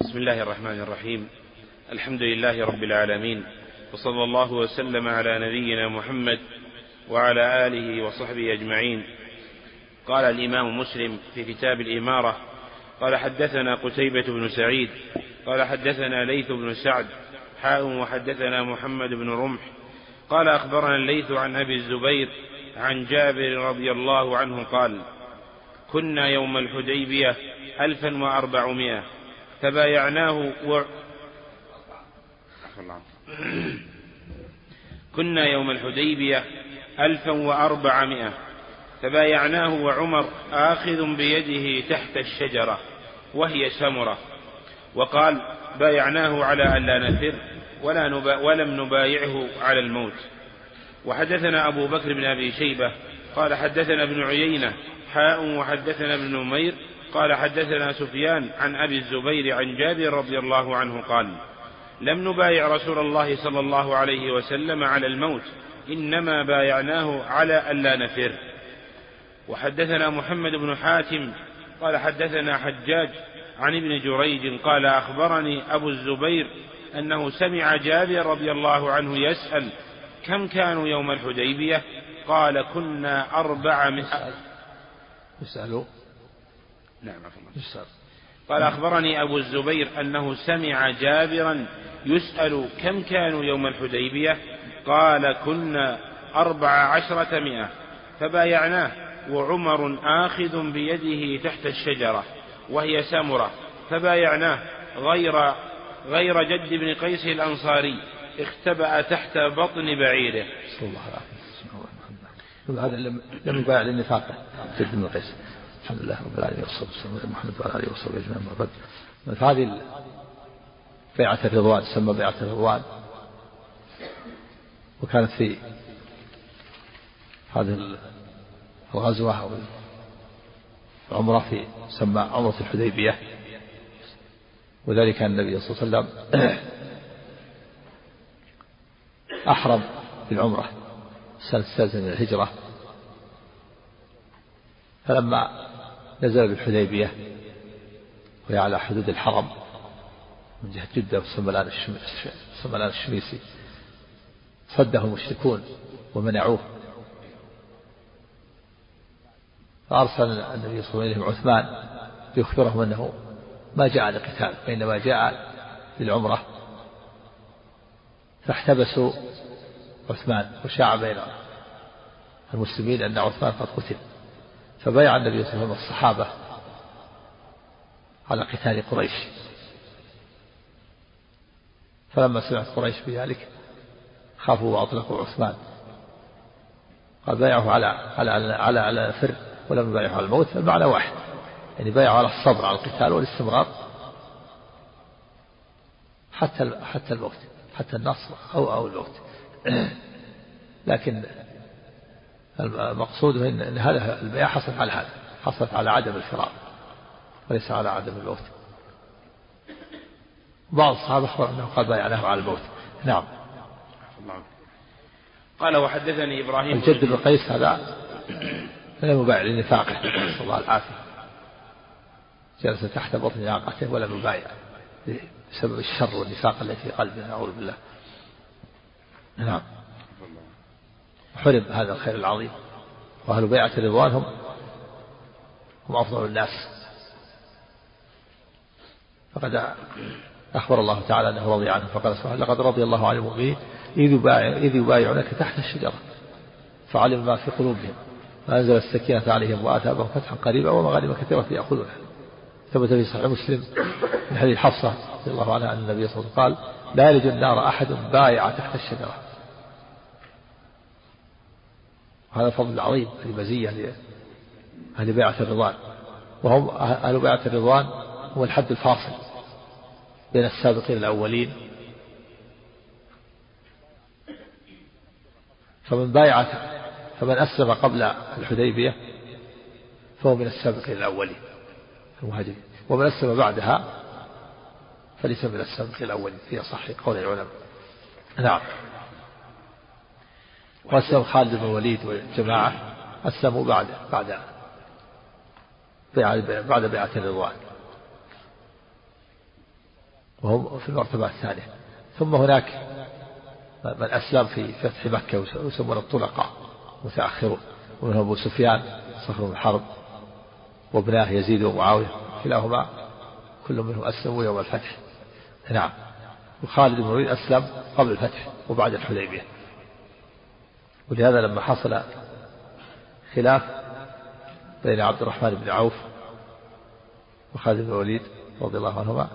بسم الله الرحمن الرحيم. الحمد لله رب العالمين. وصلى الله وسلم على نبينا محمد وعلى آله وصحبه أجمعين. قال الإمام مسلم في كتاب الإمارة قال حدثنا قتيبة بن سعيد قال حدثنا ليث بن سعد حاء وحدثنا محمد بن رمح. قال أخبرنا الليث عن أبي الزبير عن جابر رضي الله عنه قال كنا يوم الحديبية ألفا وأربعمائة فبايعناه و... كنا يوم الحديبية ألفا وأربعمائة. فبايعناه وعمر آخذ بيده تحت الشجرة وهي سمرة. وقال بايعناه على أن لا نفر ولا نبا ولم نبايعه على الموت. وحدثنا أبو بكر بن أبي شيبة قال حدثنا ابن عيينة حاء وحدثنا ابن نمير قال حدثنا سفيان عن أبي الزبير عن جابر رضي الله عنه قال لم نبايع رسول الله صلى الله عليه وسلم على الموت إنما بايعناه على ألا نفر. وحدثنا محمد بن حاتم قال حدثنا حجاج عن ابن جريج قال أخبرني أبو الزبير أنه سمع جابر رضي الله عنه يسأل كم كانوا يوم الحديبية؟ قال كنا أربع مسأل يسألوا؟ نعم يسأل قال أخبرني أبو الزبير أنه سمع جابرا يسأل كم كانوا يوم الحديبية؟ قال كنا أربع عشرة مئة. فبايعناه وعمر آخذ بيده تحت الشجرة وهي سمرة. فبايعناه غير غير جد بن قيس الأنصاري اختبأ تحت بطن بعيره. صلى الله عليه وسلم. هذا لم يبايع للنفاق جد بن قيس. الحمد لله رب العالمين والصلاة والسلام على محمد وعلى آله وصحبه أجمعين بعد. فهذه بيعة الرضوان تسمى بيعة الرضوان. وكانت في هذه الغزوة أو العمرة في سمى عمرة الحديبية. وذلك أن النبي صلى الله عليه وسلم أحرم بالعمرة السنة الثالثة من الهجرة. فلما نزل بالحديبية وهي على حدود الحرم من جهة جدة والسملان السملان الشميسي. صده المشركون ومنعوه. فأرسل النبي صلى الله عليه وسلم عثمان ليخبرهم أنه ما جاء لقتال وإنما جاء للعمرة. فاحتبسوا عثمان وشاع بين المسلمين أن عثمان قد قتل. فبايع النبي صلى الله عليه وسلم الصحابة على قتال قريش. فلما سمعت قريش بذلك خافوا وأطلقوا عثمان. قال بايعه على على على على الفر ولم يبايعه على الموت فالمعنى واحد. يعني بايعه على الصبر على القتال والاستمرار. حتى حتى الموت حتى النصر أو أو الموت. لكن المقصود إن هذا البيع حصلت على هذا حصلت على عدم الفرار وليس على عدم الموت. بعض الصحابة أخبر أنه قد بايعناه على الموت. نعم. قال وحدثني إبراهيم الجد بن قيس هذا لم يبايع لنفاقه نسأل الله العافية جلس تحت بطن ناقته ولم يبايع بسبب الشر والنفاق التي في قلبه نعوذ بالله. نعم. حرم هذا الخير العظيم وأهل بيعة الرضوان هم هم أفضل الناس. فقد أخبر الله تعالى أنه رضي عنه فقال سبحانه لقد رضي الله عن المؤمنين إذ, يبايع إذ يبايعونك تحت الشجرة فعلم ما في قلوبهم فأنزل السكينة عليهم وآتاهم فتحا قريبا ومغانم كثيرة يأخذونها. ثبت في صحيح مسلم من حديث حفصة رضي الله عنها أن النبي صلى الله عليه وسلم قال لا يلج النار أحد بايع تحت الشجرة. هذا فضل عظيم هذه مزية هذه بيعة الرضوان. وهم أهل بيعة الرضوان هو الحد الفاصل بين السابقين الأولين. فمن بايع فمن أسلم قبل الحديبية فهو من السابقين الأولين المهاجرين. ومن أسلم بعدها فليس من السابقين الأولين في أصح قول العلماء. نعم. وأسلم خالد بن الوليد والجماعة أسلموا بعد بعد بعد بيعة الرضوان. وهم في المرتبة الثانية. ثم هناك من أسلم في فتح مكة ويسمون الطلقاء متأخرون. ومنهم أبو سفيان صخر بن الحرب وابناه يزيد ومعاوية كلاهما كل منهم أسلموا يوم الفتح. نعم. وخالد بن الوليد أسلم قبل الفتح وبعد الحديبية. ولهذا لما حصل خلاف بين عبد الرحمن بن عوف وخالد بن الوليد رضي الله عنهما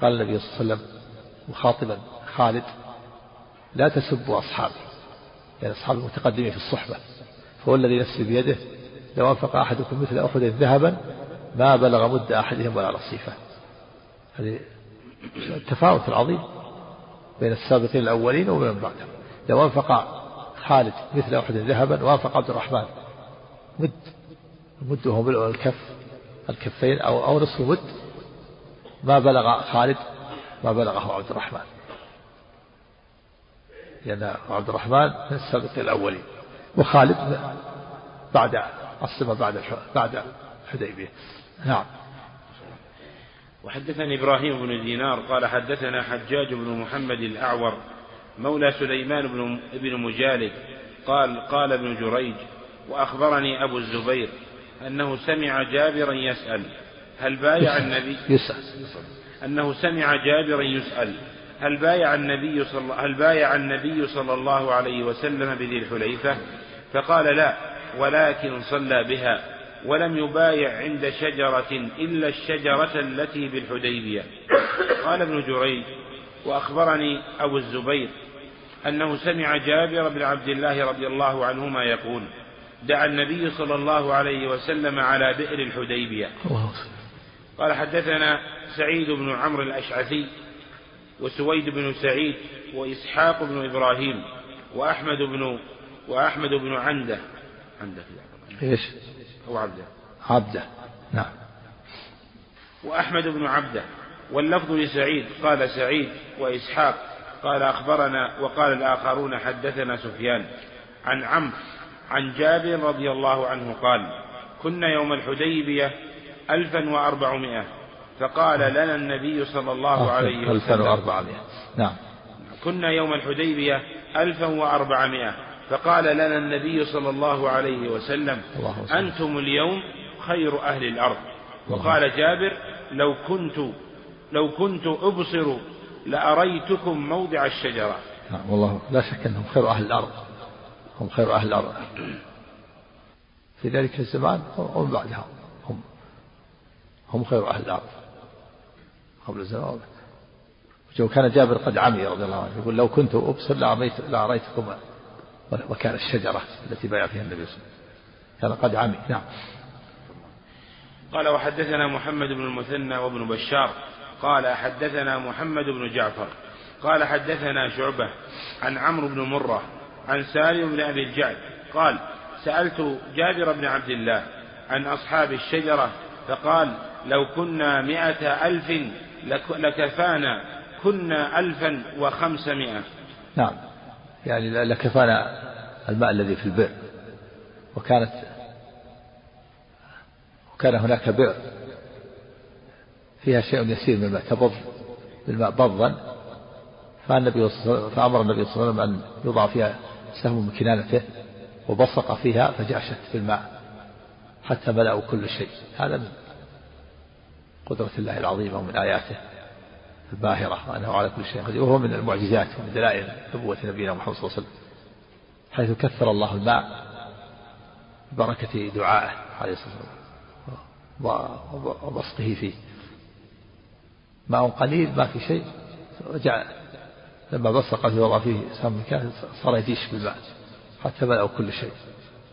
قال النبي صلى الله عليه وسلم مخاطبا خالد لا تسبوا أصحابي. يعني أصحاب المتقدمين في الصحبة. فهو الذي نفسي بيده لو أنفق أحدكم مثل أحد ذهبا ما بلغ مد أحدهم ولا نصيفة. هذه التفاوت العظيم بين السابقين الأولين ومن بعدهم. لو أنفق خالد مثل أحد ذهبا وأنفق عبد الرحمن. مد. مده ملء الكف الكفين أو أو نصف مد. ما بلغ خالد ما بلغه عبد الرحمن. لأن عبد الرحمن من السابقين الأولين. وخالد بعد الصفة بعد بعد الحديبية. نعم. وحدثني إبراهيم بن دينار قال حدثنا حجاج بن محمد الأعور مولى سليمان بن ابن مجالد قال قال ابن جريج وأخبرني أبو الزبير أنه سمع جابرا يسأل هل بايع النبي؟ يسأل. أنه سمع جابرا يسأل هل بايع النبي صلى هل بايع النبي صلى الله عليه وسلم بذي الحليفة؟ فقال لا ولكن صلى بها ولم يبايع عند شجرة إلا الشجرة التي بالحديبية. قال ابن جريج وأخبرني أبو الزبير أنه سمع جابر بن عبد الله رضي الله عنهما يقول دعا النبي صلى الله عليه وسلم على بئر الحديبية. قال حدثنا سعيد بن عمرو الأشعثي وسويد بن سعيد وإسحاق بن إبراهيم وأحمد بن وأحمد بن عنده. عنده إيش؟ أو عبده. عبده. نعم. وأحمد بن عبده. واللفظ لسعيد قال سعيد وإسحاق. قال أخبرنا وقال الآخرون حدثنا سفيان عن عمرو عن جابر رضي الله عنه قال كنا يوم الحديبية ألفا وأربعمائة فقال لنا النبي صلى الله عليه وسلم ألفا وأربعمائة. نعم. كنا يوم الحديبية ألفا وأربعمائة فقال لنا النبي صلى الله عليه وسلم الله وسلم. أنتم اليوم خير أهل الأرض. وقال جابر لو كنت لو كنت أبصر لأريتكم موضع الشجرة. نعم والله لا شك أنهم خير أهل الأرض. هم خير أهل الأرض. في ذلك الزمان ومن بعدهم هم هم خير أهل الأرض. قبل الزمان. وكان جابر قد عمي رضي الله عنه يقول لو كنت أبصر لأريتكم وكان الشجرة التي بايع فيها النبي صلى الله عليه وسلم. كان قد عمي نعم. قال وحدثنا محمد بن المثنى وابن بشار. قال حدثنا محمد بن جعفر قال حدثنا شعبة عن عمرو بن مرة عن سالم بن أبي الجعد قال سألت جابر بن عبد الله عن أصحاب الشجرة فقال لو كنا مئة ألف لكفانا كنا ألفا وخمسمائة. نعم. يعني لكفانا الماء الذي في البئر. وكانت وكان هناك بئر. فيها شيء يسير من الماء تبض بالماء بضا فالنبي فأمر النبي صلى الله عليه وسلم أن يوضع فيها سهم من كنانته وبصق فيها فجاشت في الماء حتى ملأوا كل شيء. هذا من قدرة الله العظيمة ومن آياته الباهرة وأنه على كل شيء قدير وهو من المعجزات ومن دلائل نبوة نبينا محمد صلى الله عليه وسلم حيث كثر الله الماء ببركة دعائه عليه الصلاة والسلام وبسطه فيه. ماء قليل ما في شيء. رجع لما بصق فيه وضع فيه كان صار يديش بالماء حتى ملأوا كل شيء.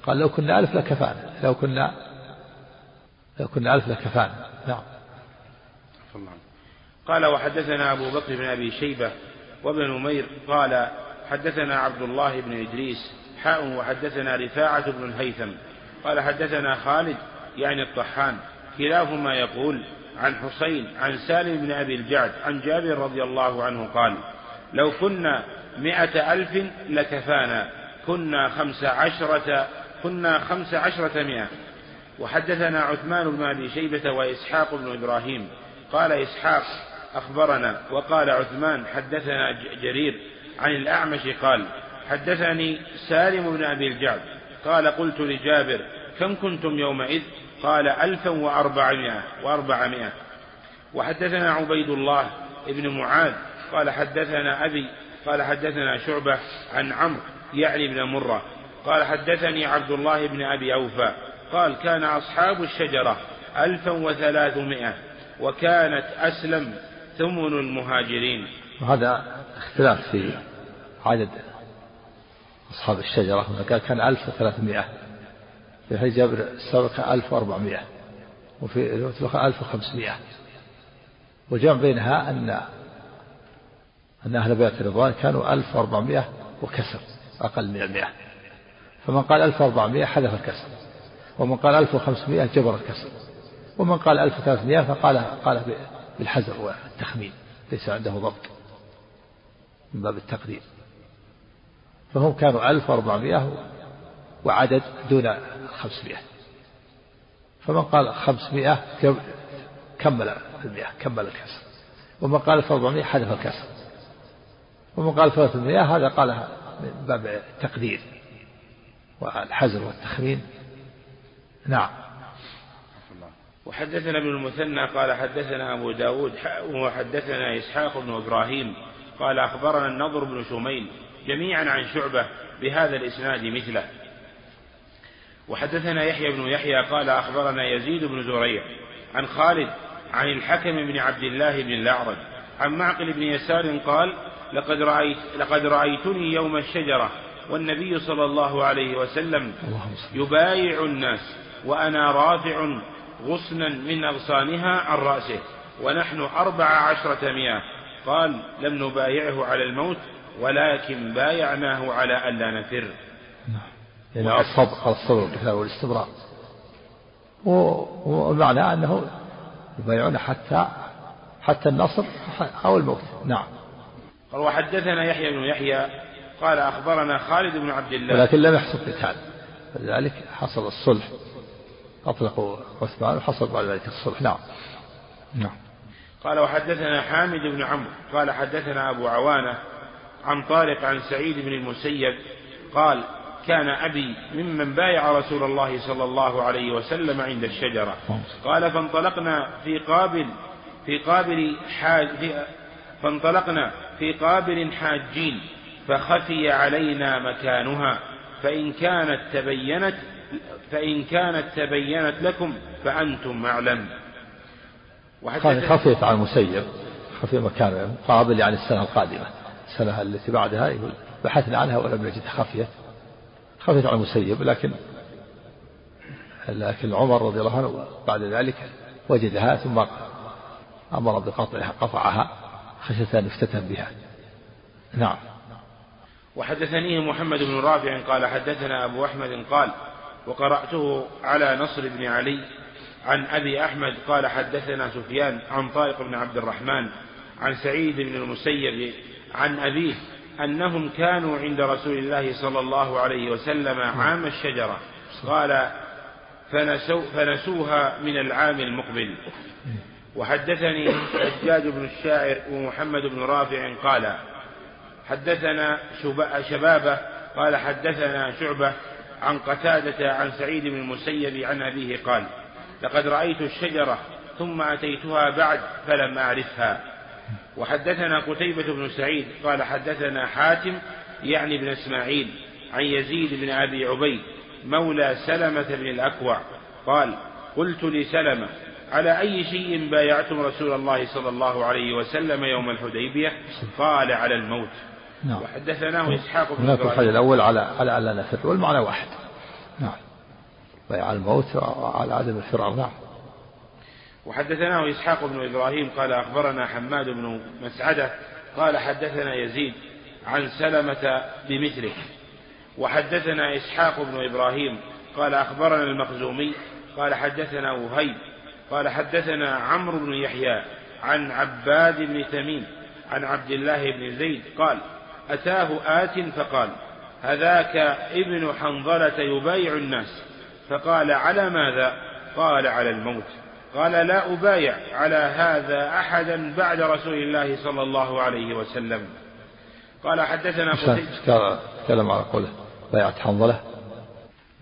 قال لو كنا ألف لكفانا. لو كنا لو كنا ألف لكفانا. نعم. قال وحدثنا أبو بكر بن أبي شيبة وابن نمير قال حدثنا عبد الله بن إدريس حاء وحدثنا رفاعة بن الهيثم. قال حدثنا خالد يعني الطحان. كلاهما يقول عن حسين عن سالم بن أبي الجعد عن جابر رضي الله عنه قال لو كنا مئة ألف لكفانا كنا خمس عشرة كنا خمس عشرة مئة. وحدثنا عثمان بن أبي شيبة وإسحاق بن إبراهيم. قال إسحاق أخبرنا وقال عثمان حدثنا جرير عن الأعمش قال حدثني سالم بن أبي الجعد قال قلت لجابر كم كنتم يومئذ؟ قال ألفا وأربعمائة وأربعمائة. وحدثنا عبيد الله بن معاذ قال حدثنا أبي قال حدثنا شعبة عن عمرو يعني بن مرة. قال حدثني عبد الله بن أبي أوفى. قال كان أصحاب الشجرة ألفا وثلاثمائة وكانت أسلم ثمن المهاجرين. وهذا اختلاف في عدد أصحاب الشجرة. كان 1300 في حديث جابر السابق 1400 وفي الأخرى 1500 وجمع بينها أن أن أهل بيت الرضوان كانوا 1400 وكسر أقل من المئة. فمن قال 1400 حذف الكسر ومن قال 1500 جبر الكسر ومن قال 1300 فقال قال بالحذر والتخمين ليس عنده ضبط من باب التقدير. فهم كانوا 1400 وعدد دون 500 فمن قال 500 كمل المئة كمل الكسر. ومن قال 1400 حذف الكسر. ومن قال 300 هذا قالها من باب التقدير والحزر والتخمين. نعم. وحدثنا ابن المثنى قال حدثنا أبو داود وحدثنا إسحاق بن إبراهيم قال أخبرنا النضر بن شميل جميعا عن شعبة بهذا الإسناد مثله. وحدثنا يحيى بن يحيى قال أخبرنا يزيد بن زريع عن خالد عن الحكم بن عبد الله بن الأعرج عن معقل بن يسار قال لقد رأيت لقد رأيتني يوم الشجرة والنبي صلى الله عليه وسلم يبايع الناس وأنا رافع غصنا من أغصانها عن رأسه ونحن أربع عشرة مئة. قال لم نبايعه على الموت ولكن بايعناه على ألا نفر. نعم يعني الصبر الصبر والكتاب والاستمرار ومعنى أنه يبايعون حتى حتى النصر أو الموت. نعم. وحدثنا يحيى بن يحيى قال أخبرنا خالد بن عبد الله. ولكن لم يحصل قتال. فلذلك حصل الصلح. أطلقوا عثمان وحصل بعد ذلك الصلح. نعم. نعم. قال وحدثنا حامد بن عمرو. قال حدثنا أبو عوانة عن طارق عن سعيد بن المسيب. قال كان أبي ممن بايع رسول الله صلى الله عليه وسلم عند الشجرة. قال فانطلقنا في قابل في قابل حاج فانطلقنا في قابل حاجين فخفي علينا مكانها فإن كانت تبينت فإن كانت تبينت لكم فأنتم أعلم. خفيت على المسيب خفي مكانها قابل يعني السنة القادمة. السنة التي بعدها يقول بحثنا عنها ولم نجد خفيت. خفيت على المسيب لكن لكن عمر رضي الله عنه بعد ذلك وجدها ثم أمر بقطعها قطعها خشية أن يفتتن بها. نعم. وحدثنيه محمد بن رافع قال حدثنا أبو أحمد قال وقرأته على نصر بن علي عن أبي أحمد قال حدثنا سفيان عن طارق بن عبد الرحمن عن سعيد بن المسيب عن أبيه أنهم كانوا عند رسول الله صلى الله عليه وسلم عام الشجرة. قال فنسو فنسوها من العام المقبل. وحدثني حجاج بن الشاعر ومحمد بن رافع قال حدثنا شبابة. قال حدثنا شعبة عن قتادة عن سعيد بن المسيب عن أبيه قال لقد رأيت الشجرة ثم أتيتها بعد فلم أعرفها. وحدثنا قتيبة بن سعيد قال حدثنا حاتم يعني بن إسماعيل عن يزيد بن أبي عبيد مولى سلمة بن الأكوع قال قلت لسلمة على أي شيء بايعتم رسول الله صلى الله عليه وسلم يوم الحديبية؟ قال على الموت. نعم. وحدثناه إسحاق بن هناك الحديث الأول على على ألا نفر والمعنى واحد. نعم. بايع الموت وعلى عدم الفرار. نعم. وحدثناه إسحاق بن إبراهيم قال أخبرنا حماد بن مسعدة قال حدثنا يزيد عن سلمة بمثله. وحدثنا إسحاق بن إبراهيم قال أخبرنا المخزومي قال حدثنا وهيب قال حدثنا عمرو بن يحيى عن عباد بن تميم عن عبد الله بن زيد قال أتاه آت فقال هذاك ابن حنظلة يبايع الناس. فقال على ماذا؟ قال على الموت. قال لا أبايع على هذا أحدا بعد رسول الله صلى الله عليه وسلم. قال حدثنا قتيبة. تكلم على قوله. بيعة حنظلة.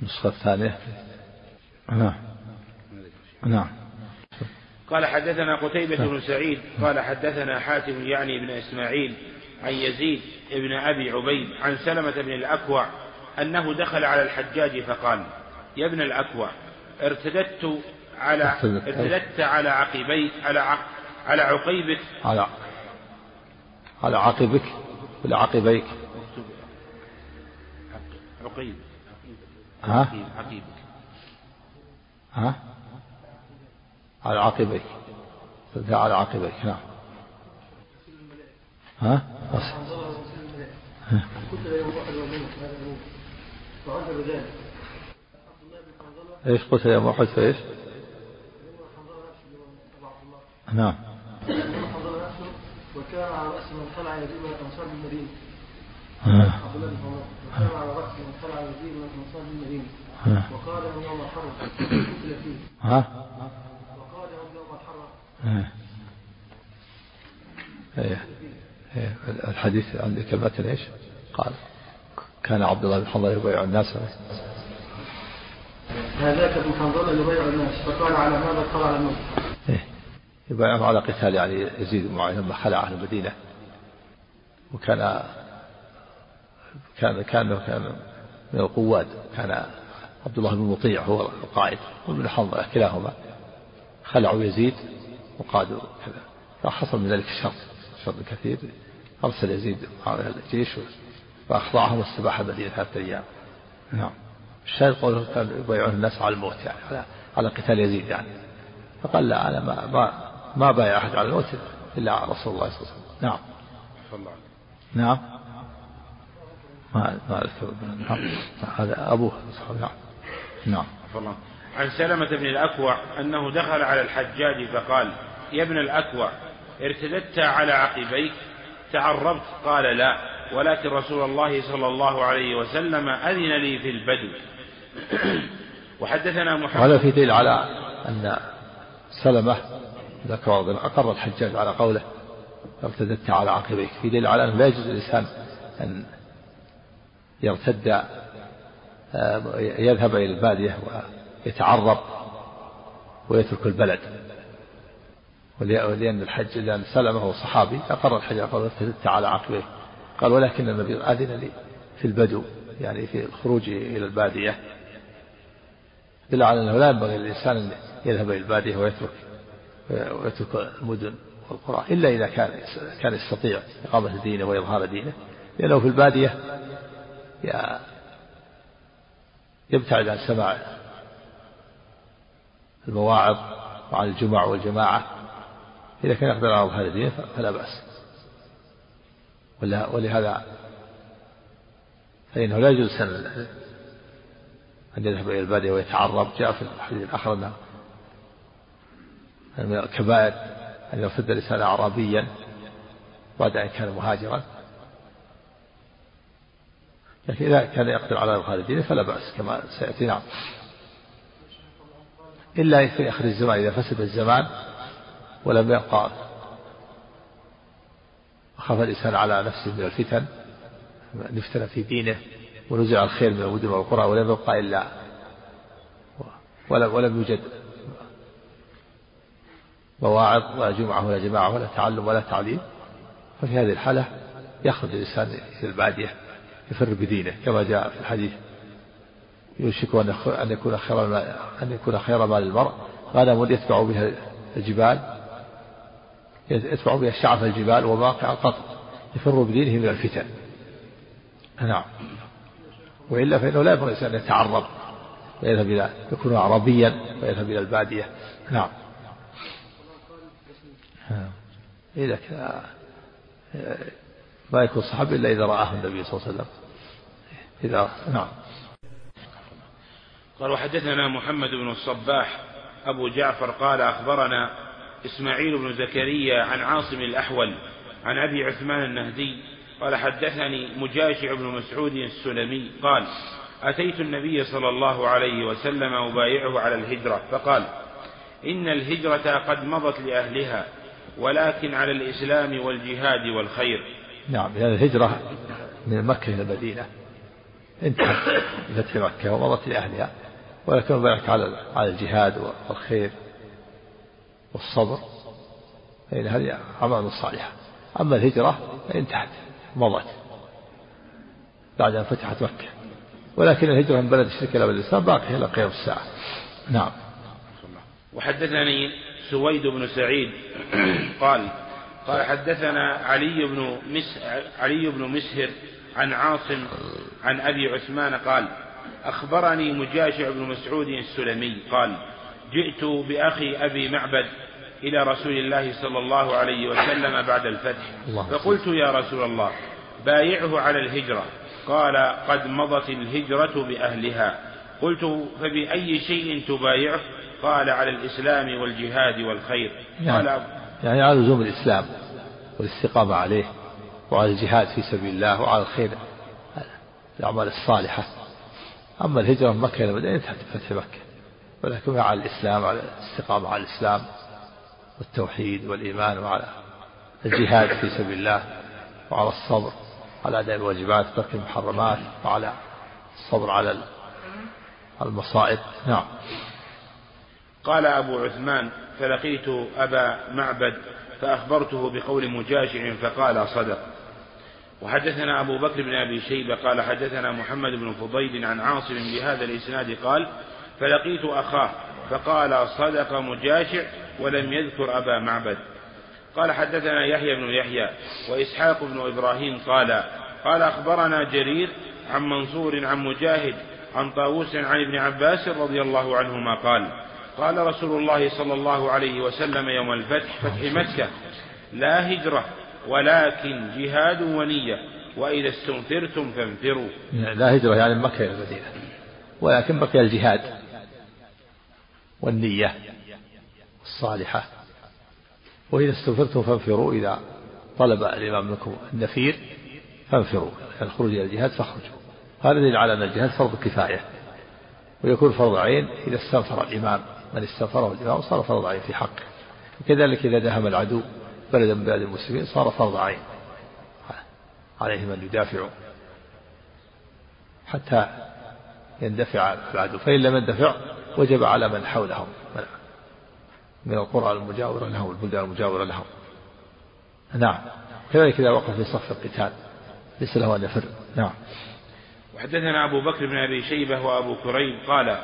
النسخة الثانية نعم. نعم. قال حدثنا قتيبة بن سعيد. قال حدثنا حاتم يعني بن إسماعيل عن يزيد بن أبي عبيد عن سلمة بن الأكوع أنه دخل على الحجاج فقال يا ابن الأكوع ارتدت على ارتدت على عقبيك على على عقيبك. على على عقبك ولا عقبيك عقيب. ها؟ عقيبك. ها؟ على عقبيك على عقبيك نعم. ها؟ إيش قلت يا موحد في إيش؟ نعم. وكان على رأس من خلع يزيد من الأنصار بالمدينة عبد الله بن وكان على رأس من خلع يزيد من الأنصار بالمدينة وقال يوم الحرب قتل فيه ها وقال يوم الحرب إيه. إيه. الحديث عندك كلمات إيش؟ قال. كان عبد الله بن حنظلة يبايع الناس. هذاك ابن حنظلة يبايع الناس فقال على ماذا قال على يبايعهم على قتال يعني يزيد بن معاويه لما خلع أهل المدينة. وكان كان كان كان من القواد كان عبد الله بن مطيع هو القائد وابن حنظله كلاهما. خلعوا يزيد وقادوا كذا. فحصل من ذلك الشر شر كثير. أرسل يزيد معاوية الجيش فأخضعهم واستباح المدينة ثلاثة أيام. نعم. الشاهد قوله يبايعون الناس على الموت يعني على على قتال يزيد يعني. فقال لا أنا ما ما ما بايع أحد على الموت إلا على رسول الله صلى الله عليه وسلم. نعم. نعم. ما ما نعم. هذا أبوه. نعم. نعم. عن سلمة بن الأكوع أنه دخل على الحجاج فقال يا ابن الأكوع ارتددت على عقبيك تعربت قال لا ولكن رسول الله صلى الله عليه وسلم أذن لي في البدو. وحدثنا محمد هذا في دليل على أن سلمة ذكر أقر الحجاج على قوله ارتددت على عقبيك. في دليل على أنه لا يجوز الإنسان أن يرتد آه، يذهب إلى البادية ويتعرب ويترك البلد. ولأن الحج لأن سلمه هو صحابي أقر الحج قال ارتدت على عقبيه قال ولكن النبي أذن لي في البدو يعني في الخروج إلى البادية. دل على أنه لا ينبغي للإنسان أن يذهب إلى البادية ويترك ويترك المدن والقرى إلا إذا كان كان يستطيع إقامة دينه وإظهار دينه. لأنه في البادية يبتعد عن سماع المواعظ وعن الجمع والجماعة. إذا كان يقدر على إظهار دينه فلا بأس. ولهذا فإنه لا يجوز أن يذهب إلى البادية ويتعرب جاء في الحديث الآخر أنه من الكبائر أن يرتد الإنسان أعرابيا بعد أن كان مهاجرا. لكن إذا كان يقدر على دينه فلا بأس كما سيأتي. نعم. إلا في آخر الزمان إذا فسد الزمان ولم يبقى خاف الإنسان على نفسه من الفتن نفتن في دينه ونزع الخير من المدن والقرى ولم يبقى إلا ولم, ولم يوجد مواعظ ولا جمعة ولا جماعة ولا تعلم ولا تعليم. ففي هذه الحالة يخرج الإنسان إلى البادية يفر بدينه كما جاء في الحديث. يوشك أن يكون خير أن يكون خير مال المرء. غنم يتبع بها الجبال يتبع بها شعف الجبال ومواقع القطر. يفر بدينه من الفتن. نعم. وإلا فإنه لا ينبغي الإنسان أن يتعرض ويذهب إلى يكون عربيا ويذهب إلى البادية. نعم. إذا كان ما يكون صحابي إلا إذا رآه النبي صلى الله عليه وسلم. إذا نعم. قال وحدثنا محمد بن الصباح أبو جعفر قال أخبرنا إسماعيل بن زكريا عن عاصم الأحول عن أبي عثمان النهدي قال حدثني مجاشع بن مسعود السلمي قال أتيت النبي صلى الله عليه وسلم أبايعه على الهجرة فقال إن الهجرة قد مضت لأهلها ولكن على الإسلام والجهاد والخير. نعم لأن الهجرة من مكة إلى المدينة. انتهت بفتح مكة ومضت لأهلها ولكن ذلك على على الجهاد والخير والصبر فإن هذه أعمال صالحة. أما الهجرة فانتهت مضت بعد أن فتحت مكة. ولكن الهجرة من بلد الشرك إلى بلد الإسلام باقية إلى قيام الساعة. نعم. وحدثني سويد بن سعيد. قال قال حدثنا علي بن مس علي بن مسهر عن عاصم عن أبي عثمان قال أخبرني مجاشع بن مسعود السلمي. قال جئت بأخي أبي معبد إلى رسول الله صلى الله عليه وسلم بعد الفتح. فقلت يا رسول الله بايعه على الهجرة. قال قد مضت الهجرة بأهلها. قلت فبأي شيء تبايعه؟ قال على الإسلام والجهاد والخير. يعني, قال يعني على لزوم الإسلام والاستقامة عليه وعلى الجهاد في سبيل الله وعلى الخير الأعمال الصالحة. أما الهجرة من مكة إلى المدينة انتهت فتح مكة ولكن على الإسلام على الاستقامة على الإسلام والتوحيد والإيمان وعلى الجهاد في سبيل الله وعلى الصبر على أداء الواجبات ترك المحرمات وعلى الصبر على المصائب. نعم. قال أبو عثمان فلقيت أبا معبد فأخبرته بقول مجاشع فقال صدق. وحدثنا أبو بكر بن أبي شيبة قال حدثنا محمد بن فضيل عن عاصم بهذا الإسناد قال فلقيت أخاه فقال صدق مجاشع ولم يذكر أبا معبد. قال حدثنا يحيى بن يحيى وإسحاق بن إبراهيم قال قال أخبرنا جرير عن منصور عن مجاهد عن طاووس عن ابن عباس رضي الله عنهما قال قال رسول الله صلى الله عليه وسلم يوم الفتح فتح مكة لا هجرة ولكن جهاد ونية وإذا استنفرتم فانفروا. لا هجرة يعني مكة إلى المدينة ولكن بقي الجهاد والنية الصالحة. وإذا استنفرتم فانفروا إذا طلب الإمام منكم النفير فانفروا الخروج إلى الجهاد فاخرجوا. هذا دليل على أن الجهاد فرض كفاية ويكون فرض عين إذا استنفر الإمام. من استغفره الإمام صار فرض عين في حقه. وكذلك إذا دهم العدو بلدا من بلاد المسلمين صار فرض عين عليهم أن يدافعوا حتى يندفع العدو. فإن لم يندفع وجب على من حولهم من القرى المجاورة لهم البلدان المجاورة لهم. نعم. كذلك إذا وقف في صف القتال ليس له أن يفر. نعم. وحدثنا أبو بكر بن أبي شيبة وأبو قال قال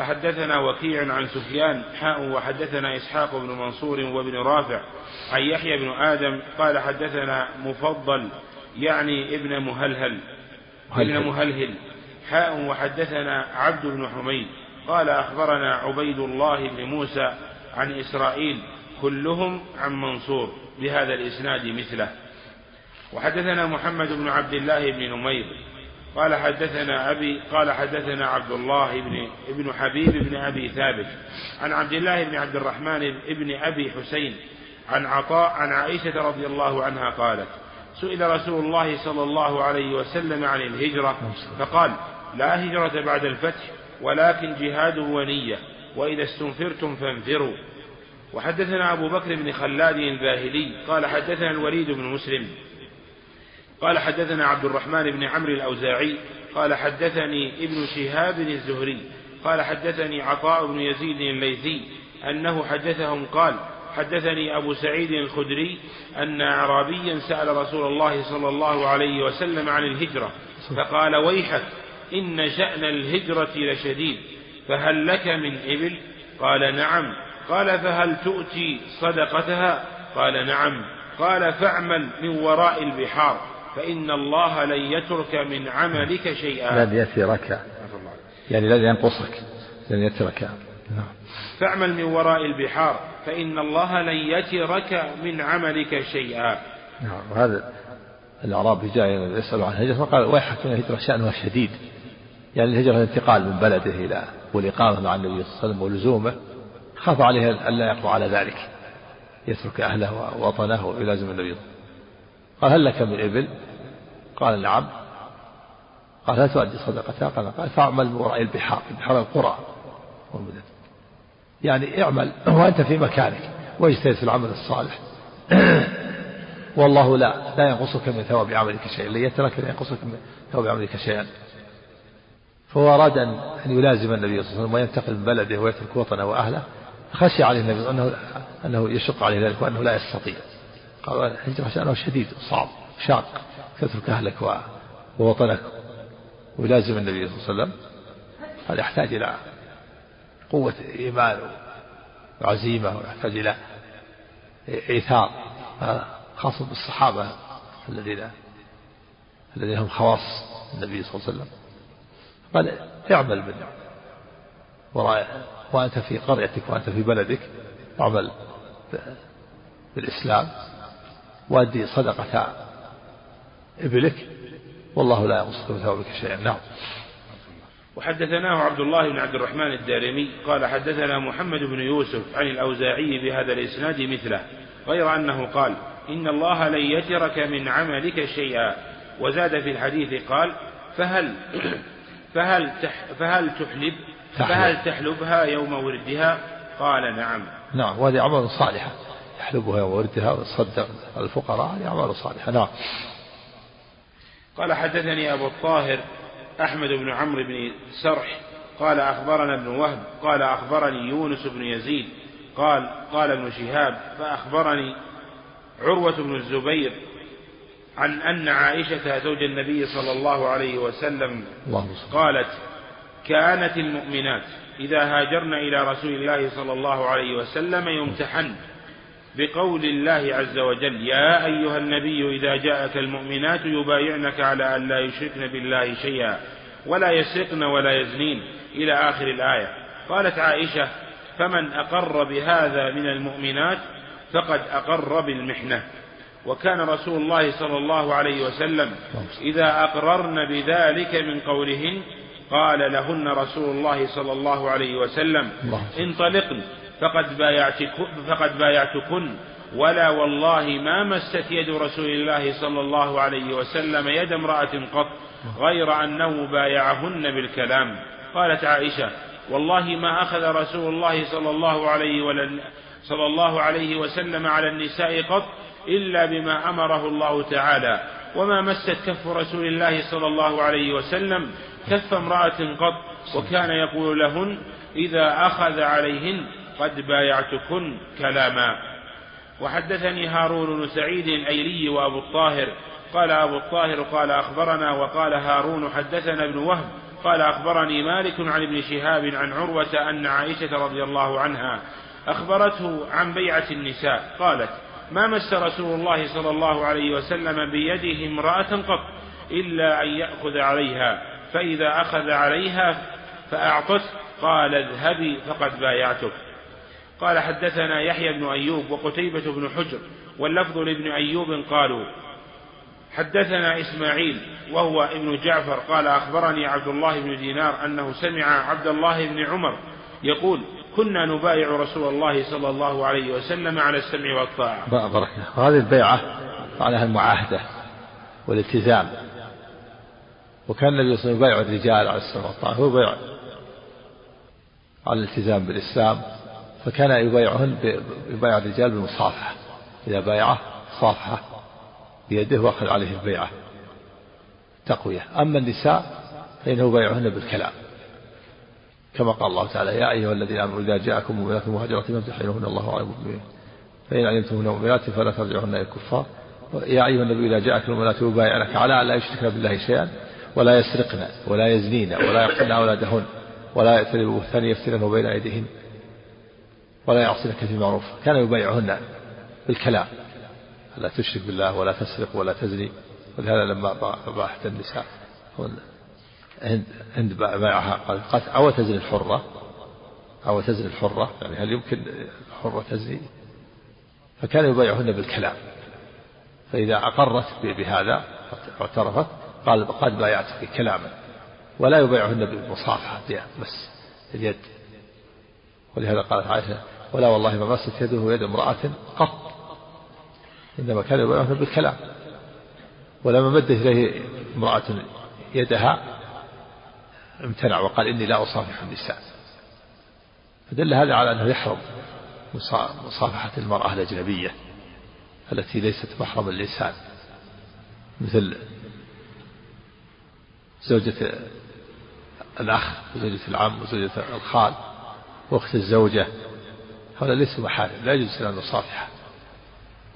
حدثنا وكيع عن سفيان حاء وحدثنا إسحاق بن منصور وابن رافع عن يحيى بن آدم قال حدثنا مفضل يعني ابن مهلهل ابن مهلهل. حاء وحدثنا عبد بن حميد قال أخبرنا عبيد الله بن موسى عن إسرائيل كلهم عن منصور بهذا الإسناد مثله. وحدثنا محمد بن عبد الله بن نمير قال حدثنا أبي قال حدثنا عبد الله بن ابن حبيب بن أبي ثابت. عن عبد الله بن عبد الرحمن بن أبي حسين عن عطاء عن عائشة رضي الله عنها قالت سئل رسول الله صلى الله عليه وسلم عن الهجرة فقال لا هجرة بعد الفتح ولكن جهاد ونية وإذا استنفرتم فانفروا. وحدثنا أبو بكر بن خلاد الباهلي قال حدثنا الوليد بن مسلم قال حدثنا عبد الرحمن بن عمرو الأوزاعي قال حدثني ابن شهاب الزهري قال حدثني عطاء بن يزيد الليثي أنه حدثهم قال حدثني أبو سعيد الخدري أن أعرابيا سأل رسول الله صلى الله عليه وسلم عن الهجرة فقال ويحك إن شأن الهجرة لشديد فهل لك من إبل؟ قال نعم. قال فهل تؤتي صدقتها؟ قال نعم. قال فاعمل من وراء البحار. فإن الله لن يترك من عملك شيئا. لن يترك. يعني لن ينقصك. لن يترك. نعم. فاعمل من وراء البحار. فإن الله لن يترك من عملك شيئا. نعم. وهذا الأعرابي جاء يسأل عن الهجرة فقال ويحك من الهجرة شأنها شديد. يعني الهجرة الانتقال من بلده إلى والإقامة مع النبي صلى الله عليه وسلم ولزومه خاف عليه ألا يقوى على ذلك. يترك أهله ووطنه ويلازم النبي. قال هل لك من إبل؟ قال نعم. قال لا تؤدي صدقتها. قال قال فاعمل وراء البحار بحار القرى. والمدن يعني اعمل وأنت في مكانك واجتهد في العمل الصالح. والله لا لا ينقصك من ثواب عملك شيئا. لن يترك لا ينقصك من ثواب عملك شيئا. فهو أراد أن يلازم النبي صلى الله عليه وسلم وينتقل من بلده ويترك وطنه وأهله. خشي عليه النبي أنه أنه يشق عليه ذلك وأنه لا يستطيع. قال الهجرة شأنه شديد صعب شاق تترك أهلك ووطنك. ويلازم النبي صلى الله عليه وسلم هذا يحتاج إلى قوة إيمان وعزيمة ويحتاج إلى إيثار خاصة بالصحابة الذين الذين هم خواص النبي صلى الله عليه وسلم. قال اعمل من وراء وأنت في قريتك وأنت في بلدك اعمل بالإسلام. وأدي صدقة إبلك والله لا من ثوابك شيئا. نعم. وحدثناه عبد الله بن عبد الرحمن الدارمي قال حدثنا محمد بن يوسف عن الأوزاعي بهذا الإسناد مثله غير أنه قال إن الله لن يترك من عملك شيئا. وزاد في الحديث قال فهل فهل تح فهل تحلب؟ فهل تحلبها يوم وردها؟ قال نعم. نعم وهذه أعمال صالحة. يحلبها يوم وردها ويصدق الفقراء هذه أعمال صالحة. نعم. قال حدثني أبو الطاهر أحمد بن عمرو بن سرح قال أخبرنا ابن وهب قال أخبرني يونس بن يزيد قال قال ابن شهاب فأخبرني عروة بن الزبير عن أن عائشة زوج النبي صلى الله عليه وسلم. قالت كانت المؤمنات إذا هاجرن إلى رسول الله صلى الله عليه وسلم يمتحن بقول الله عز وجل يا أيها النبي إذا جاءك المؤمنات يبايعنك على أن لا يشركن بالله شيئا ولا يسرقن ولا يزنين. إلى آخر الآية. قالت عائشة فمن أقر بهذا من المؤمنات فقد أقر بالمحنة. وكان رسول الله صلى الله عليه وسلم إذا أقررن بذلك من قولهن قال لهن رسول الله صلى الله عليه وسلم انطلقن. فقد بايعتكن فقد بايعتكن. ولا والله ما مست يد رسول الله صلى الله عليه وسلم يد امرأة قط غير أنه بايعهن بالكلام. قالت عائشة والله ما أخذ رسول الله صلى الله عليه صلى الله عليه وسلم على النساء قط إلا بما أمره الله تعالى. وما مست كف رسول الله صلى الله عليه وسلم كف امرأة قط وكان يقول لهن إذا أخذ عليهن قد بايعتكن كلاما. وحدثني هارون بن سعيد الأيلي وأبو الطاهر. قال أبو الطاهر قال أخبرنا وقال هارون حدثنا ابن وهب. قال أخبرني مالك عن ابن شهاب عن عروة أن عائشة رضي الله عنها أخبرته عن بيعة النساء. قالت ما مس رسول الله صلى الله عليه وسلم بيده امرأة قط إلا أن يأخذ عليها فإذا أخذ عليها فأعطته. قال اذهبي فقد بايعتك. قال حدثنا يحيى بن أيوب وقتيبة بن حجر واللفظ لابن أيوب قالوا حدثنا إسماعيل وهو ابن جعفر قال أخبرني عبد الله بن دينار أنه سمع عبد الله بن عمر يقول كنا نبايع رسول الله صلى الله عليه وسلم على السمع والطاعة. بارك هذه البيعة معناها المعاهدة والالتزام. وكان النبي صلى الله عليه وسلم يبايع الرجال على السمع والطاعة هو بيع على الالتزام بالإسلام. فكان يبايعهن يبايع الرجال بالمصافحة. إذا بايعه صافحة بيده وأخذ عليه البيعة. تقوية. أما النساء فإنه يبايعهن بالكلام. كما قال الله تعالى يا أيها الذين آمنوا إذا جاءكم مؤمنات مهاجرات فامتحنوهن الله على المؤمنين. فإن علمتموهن مؤمنات فلا ترجعوهن إلى الكفار. يا أيها النبي إذا جاءك المؤمنات يبايعنك على أن لا يشركن بالله شيئا ولا يسرقن ولا يزنين ولا يقتلن أولادهن ولا يأتين ببهتان يفتنن بين أيديهن. ولا يعصينك في معروف كان يبايعهن بالكلام. لا تشرك بالله ولا تسرق ولا تزني. ولهذا لما باحت النساء عند بايعها. قال أو تزني الحرة؟ أو تزني الحرة؟ يعني هل يمكن الحرة تزني؟ فكان يبايعهن بالكلام. فإذا أقرت بهذا واعترفت قال قد بايعتك كلاما. ولا يبايعهن بالمصافحة بس اليد. ولهذا قالت عائشة ولا والله ما مست يده يد امرأة قط. إنما كان يبايعهن بالكلام. ولما مدت إليه امرأة يدها امتنع وقال إني لا أصافح النساء. فدل هذا على أنه يحرم مصافحة المرأة الأجنبية التي ليست محرم اللسان مثل زوجة الأخ وزوجة العم وزوجة الخال وأخت الزوجة هؤلاء ليسوا محارم لا يجوز أن نصافحها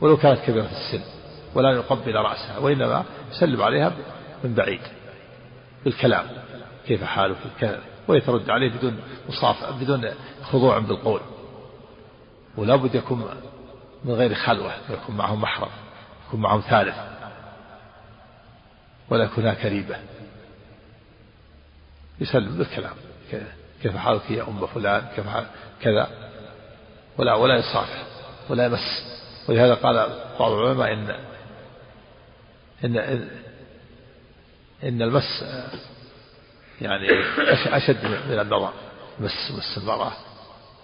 ولو كانت كبيرة السن ولا يقبل رأسها وإنما يسلم عليها من بعيد بالكلام كيف حالك ويترد عليه بدون مصافحة بدون خضوع بالقول. ولا بد يكون من غير خلوة يكون معهم محرم يكون معهم ثالث ولا يكون هناك ريبة. يسلم بالكلام كيف حالك يا أم فلان كيف حال كذا. ولا ولا يصافح ولا يمس ولهذا قال بعض العلماء إن إن إن المس يعني أشد من النظر. مس مس المرأة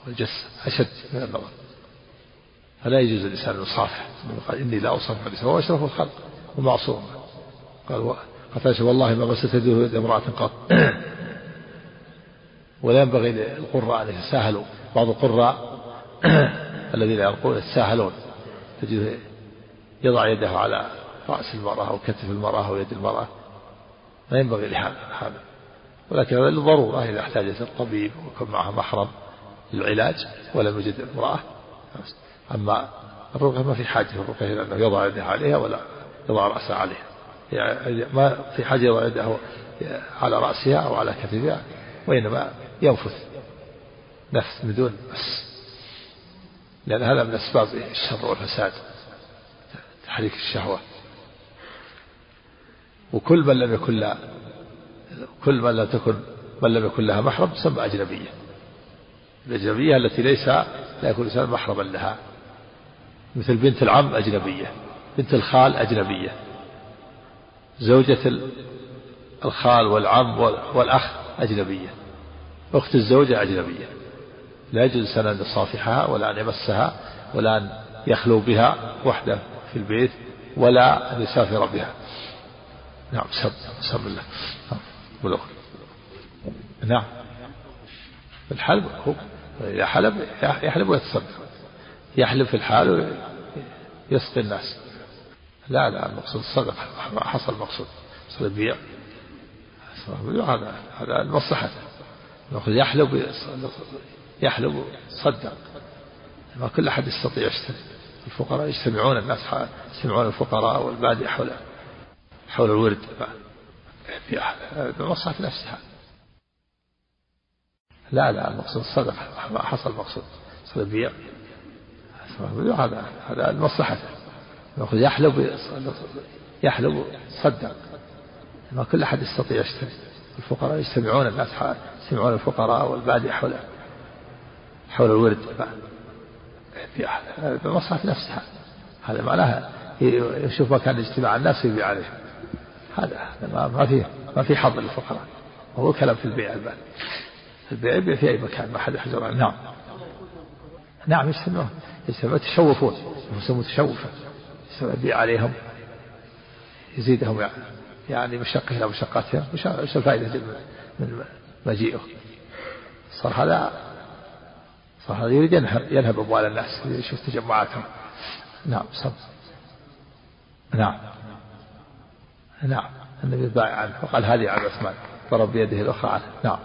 والجس أشد من النظر. فلا يجوز الإنسان أن يصافح. قال إني لا أصافح النساء وهو أشرف الخلق ومعصوم. قال قتل والله ما مست يده امرأة قط. ولا ينبغي للقراء أن يتساهلوا. بعض القراء الذين يلقون يتساهلون تجد يضع يده على رأس المرأة أو كتف المرأة أو يد المرأة. ما ينبغي لهذا هذا. ولكن هذا للضرورة إذا احتاجت الطبيب ويكون معها محرم للعلاج ولم يجد امرأة. أما الرقية ما في حاجة الرقية إلى أنه يضع يده عليها ولا يضع رأسه عليها. يعني ما في حاجة يضع يده على رأسها أو على كتفها وإنما ينفث نفس بدون بس. لأن هذا من أسباب الشر والفساد تحريك الشهوة. وكل من لم يكن لا كل من لم تكن من لم يكن لها محرم تسمى أجنبية. الأجنبية التي ليس لا يكون الإنسان محرما لها. مثل بنت العم أجنبية بنت الخال أجنبية. زوجة الخال والعم والأخ أجنبية. أخت الزوجة أجنبية. لا يجوز أن يصافحها ولا أن يمسها ولا أن يخلو بها وحده في البيت ولا أن يسافر بها. نعم سب سب الله. ولو نعم. الحلب هو يحلب يحلب ويتصدق يحلب في الحال ويسقي الناس. لا لا المقصود الصدقة حصل المقصود. حصل البيع هذا هذا المصلحة. يحلب يحلب صدق. ما كل أحد يستطيع يشتري الفقراء يجتمعون الناس يجتمعون الفقراء والبادية حول حول الورد. في بمصلحة نفسها. لا لا المقصود الصدقة ما حصل المقصود البيع هذا هذا المصلحة. يحلب يحلب صدق. ما كل أحد يستطيع يشتري الفقراء يجتمعون الناس يجتمعون الفقراء والبادية حول حول الورد. بمصلحة نفسها. هذا معناها يشوف مكان اجتماع الناس ويبيع عليه هذا ما في ما في حظ للفقراء. وهو كلام في البيع البال البيع يبيع في أي مكان ما حد يحجر عنه. نعم. نعم يسمون يسمون يتشوفون يسمون متشوفا يبيع عليهم. يزيدهم يعني. يعني مشقة إلى مشقتهم وش الفائدة من مجيئه. صار هذا هذا يريد ينهب ينهب أموال الناس يشوف تجمعاتهم. نعم صب نعم. نعم. النبي بايع عنه وقال هذه عن عثمان ضرب بيده الأخرى عنه. نعم.